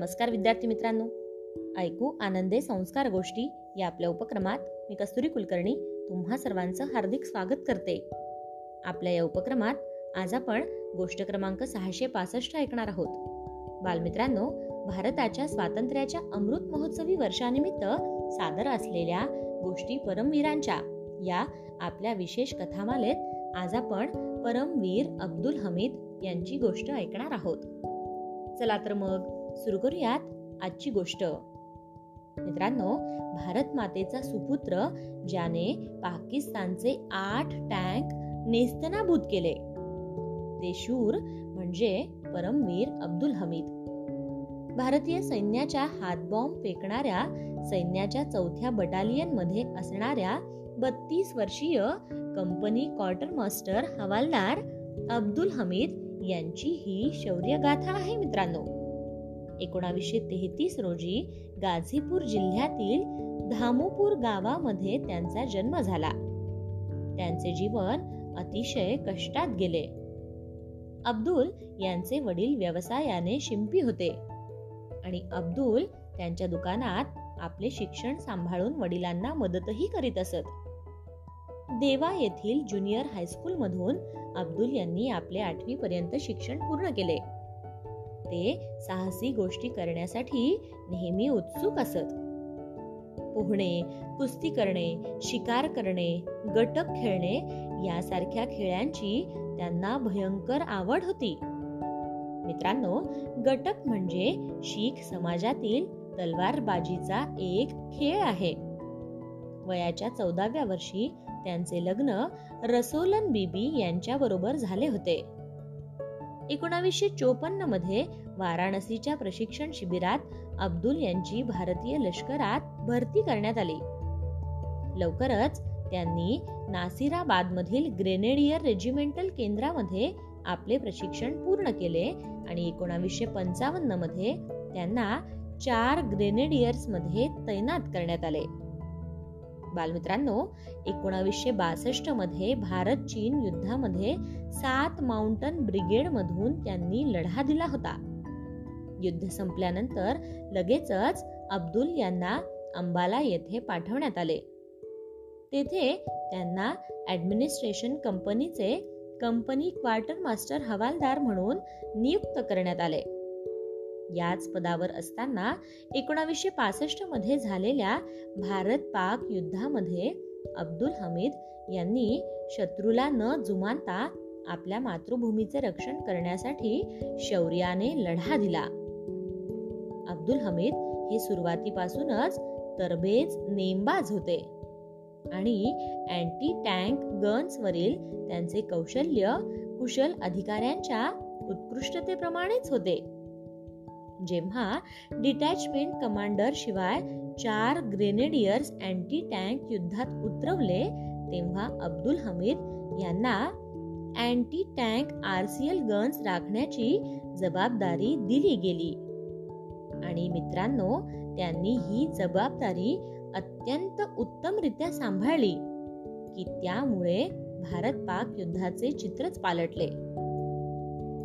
नमस्कार विद्यार्थी मित्रांनो. ऐकू आनंदे संस्कार गोष्टी या आपल्या उपक्रमात मी कस्तुरी कुलकर्णी तुम्हा सर्वांचं हार्दिक स्वागत करते. आपल्या या उपक्रमात आज आपण गोष्ट क्रमांक सहाशे पासष्ट ऐकणार आहोत. बालमित्रांनो भारताच्या स्वातंत्र्याच्या अमृत महोत्सवी वर्षानिमित्त सादर असलेल्या गोष्टी परमवीरांच्या या आपल्या विशेष कथामालेत आज आपण परमवीर अब्दुल हमीद यांची गोष्ट ऐकणार आहोत. चला तर मग सुरू करूयात आजची गोष्ट. मित्रांनो भारत मातेचा सुपुत्र ज्याने पाकिस्तानचे आठ टँक नेस्तनाभूत केले. ते शूर म्हणजे परमवीर अब्दुल हमीद. भारतीय सैन्याच्या हातबॉम्ब फेकणाऱ्या सैन्याच्या चौथ्या बटालियनमध्ये असणाऱ्या बत्तीस वर्षीय कंपनी क्वार्टर मास्टर हवालदार अब्दुल हमीद यांची ही शौर्यगाथा आहे मित्रांनो. एकोणावीसशे तेहतीस रोजी गाझीपूर जिल्ह्यातील धामूपूर गावामध्ये त्यांचा जन्म झाला. त्यांचे जीवन अतिशय कष्टात गेले. अब्दुल यांचे वडील व्यवसायाने शिंपी होते आणि अब्दुल त्यांच्या दुकानात आपले शिक्षण सांभाळून वडिलांना मदतही करीत असत. देवा येथील ज्युनियर हायस्कूल मधून अब्दुल यांनी आपले आठवी पर्यंत शिक्षण पूर्ण केले. ते साहसी गोष्टी करण्यासाठी नेहमी उत्सुक असत. पोहणे कुस्ती करणे शिकार करणे गटक खेळणे यासारख्या खेळांची त्यांना भयंकर आवड होती. मित्रांनो गटक म्हणजे शीख समाजातील तलवारबाजीचा एक खेळ आहे. वयाच्या चौदाव्या वर्षी त्यांचे लग्न रसोलन बीबी यांच्या बरोबर झाले होते. एकोणावीसशे चोपन्नमध्ये वाराणसीच्या प्रशिक्षण शिबिरात अब्दुल यांची भारतीय लष्करात भरती करण्यात आली. लवकरच त्यांनी नासिराबाद मधील ग्रेनेडियर रेजिमेंटल केंद्रामध्ये आपले प्रशिक्षण पूर्ण केले आणि एकोणावीसशे पंचावन्नमध्ये त्यांना चार ग्रेनेडियर्समध्ये तैनात करण्यात आले. बालमित्रांनो एकोणावीसशे बासष्टमध्ये भारत चीन युद्धामध्ये सात माउंटन ब्रिगेड मधून त्यांनी लढा दिला होता. युद्ध संपल्यानंतर लगेचच अब्दुल यांना अंबाला येथे पाठवण्यात आले. तेथे त्यांना ऍडमिनिस्ट्रेशन कंपनीचे कंपनी क्वार्टर मास्टर हवालदार म्हणून नियुक्त करण्यात आले. याच पदावर असताना एकोणावीसशे पासष्टमध्ये झालेल्या भारत पाक युद्धामध्ये अब्दुल हमीद यांनी शत्रूला न जुमानता आपल्या मातृभूमीचे रक्षण करण्यासाठी शौर्याने लढा दिला. अब्दुल हमीद हे सुरुवातीपासूनच तरबेज नेमबाज होते आणि अँटी टँक गन्सवरील त्यांचे कौशल्य कुशल अधिकाऱ्यांच्या उत्कृष्टतेप्रमाणेच होते. जेव्हा डिटॅचमेंट कमांडर शिवाय चार ग्रेनेडियर्स अँटी टँक युद्धात उतरवले तेव्हा अब्दुल हमीद यांना anti tank R C L guns राखण्याची जबाबदारी दिली गेली. आणि मित्रांनो त्यांनी ही जबाबदारी अत्यंत उत्तमरित्या सांभाळली की त्यामुळे भारत पाक युद्धाचे चित्रच पालटले.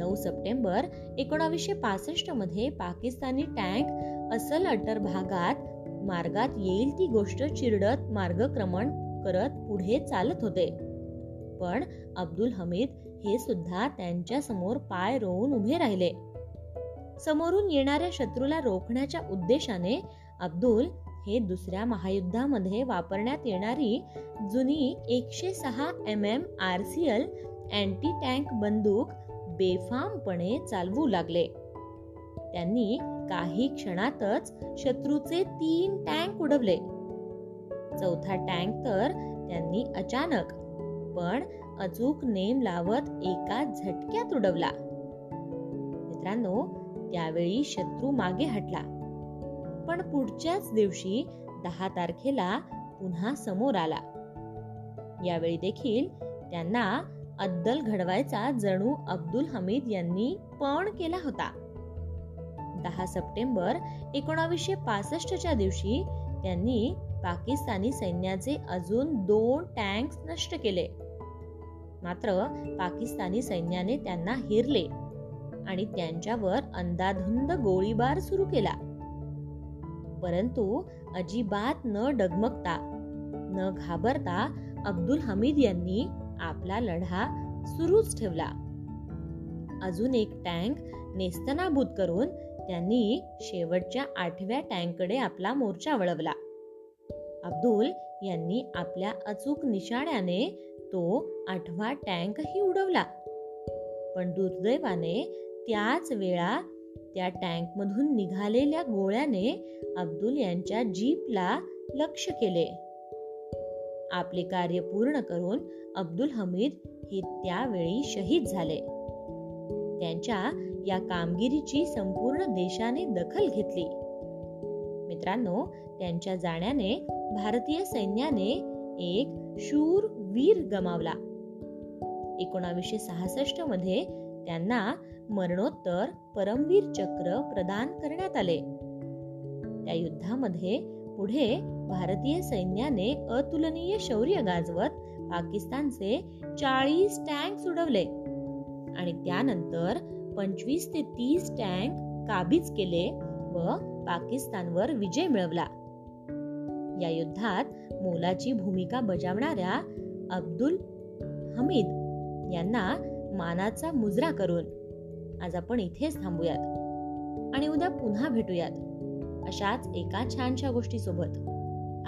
नऊ सप्टेंबर एकोणावीसशे पासष्टमध्ये पाकिस्तानी टँक असल अटर भागात मार्गात येईल ती गोष्ट चिरडत मार्गक्रमण करत पुढे चालत होते. पण अब्दुल हमीद हे सुद्धा त्यांच्यासमोर पाय रोवून उभे राहिले. समोरून येणाऱ्या शत्रूला रोखण्याच्या उद्देशाने अब्दुल हे दुसऱ्या महायुद्धामध्ये वापरण्यात येणारी जुनी एकशे सहा M M R C L anti tank बंदूक बेफामपणे चालवू लागले. त्यांनी काही क्षणातच शत्रूचे तीन टँक उडवले. चौथा टँक तर त्यांनी अचानक पण अचूक नेम लावत एका झटक्यात उडवला. मित्रांनो त्यावेळी शत्रू मागे हटला. पण पुढच्याच दिवशी दहा तारखेला पुन्हा समोर आला. यावेळी देखील त्यांना अद्दल घडवायचा जणू अब्दुल हमीद यांनी पण केला होता. दहा सप्टेंबर एकोणावीसशे पासष्टच्या दिवशी त्यांनी पाकिस्तानी सैन्याचे अजून दोन टँक्स नष्ट केले. मात्र पाकिस्तानी सैन्याने त्यांना हिरले आणि त्यांच्यावर अंदाधुंद गोळीबार सुरू केला. परंतु अजिबात न डगमगता न घाबरता अब्दुल हमीद यांनी आपला लढा सुरूच ठेवला. अजून एक टँक नेस्तनाभूत करून त्यांनी शेवटच्या आठव्या टँककडे आपला मोर्चा वळवला. अब्दुल यांनी आपल्या अचूक निशाण्याने तो आठवा टँकही उडवला. पण दुर्दैवाने त्याच वेळा त्या टँकमधून निघालेल्या गोळ्याने अब्दुल यांच्या जीपला लक्ष केले. आपले कार्य पूर्ण करून अब्दुल हमीद हे त्यावेळी शहीद झाले. त्यांच्या या कामगिरीची संपूर्ण देशाने दखल घेतली. मित्रांनो त्यांच्या जाण्याने भारतीय सैन्याने एक शूर वीर गमावला. एकोणावीसशे सहासष्टमध्ये त्यांना मरणोत्तर परमवीर चक्र प्रदान करण्यात आले. त्या युद्धामध्ये पुढे भारतीय सैन्याने अतुलनीय शौर्य गाजवत पाकिस्तानचे चाळीस टँक सोडवले आणि त्यानंतर पंचवीस ते तीस टँक काबीज केले व पाकिस्तानवर विजय मिळवला. या युद्धात मोलाची भूमिका बजावणाऱ्या अब्दुल हमीद यांना मानाचा मुजरा करून आज आपण इथेच थांबूयात आणि उद्या पुन्हा भेटूयात अशाच एका छानशा गोष्टीसोबत.